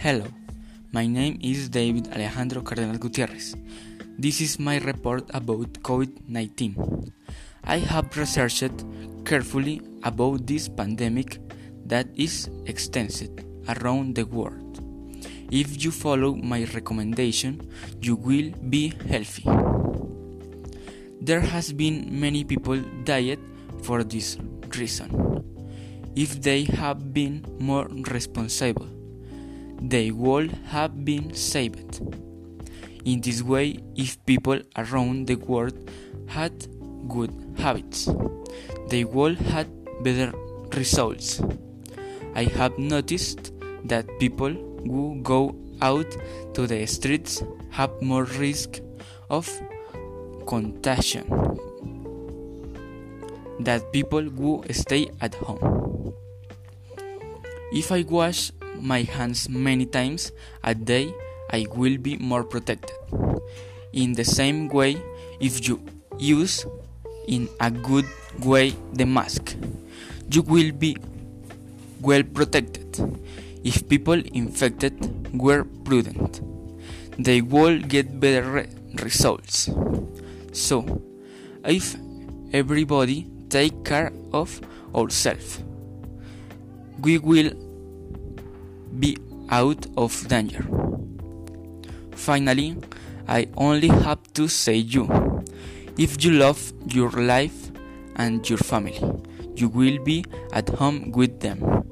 Hello, my name is David Alejandro Cardenal Gutierrez. This is my report about COVID 19. I have researched carefully about this pandemic that is extended around the world. If you follow my recommendation, you will be healthy. There has been many people died for this reason. If they have been more responsible, they would have been saved. In this way, if people around the world had good habits, they would have better results. I have noticed that people who go out to the streets have more risk of contagion than people who stay at home. If I wash my hands many times a day, I will be more protected. In the same way, if you use in a good way the mask, you will be well protected. If people infected were prudent, they will get better re results. So, if everybody take care of ourselves, we will be out of danger. Finally, I only have to say you. If you love your life and your family, you will be at home with them.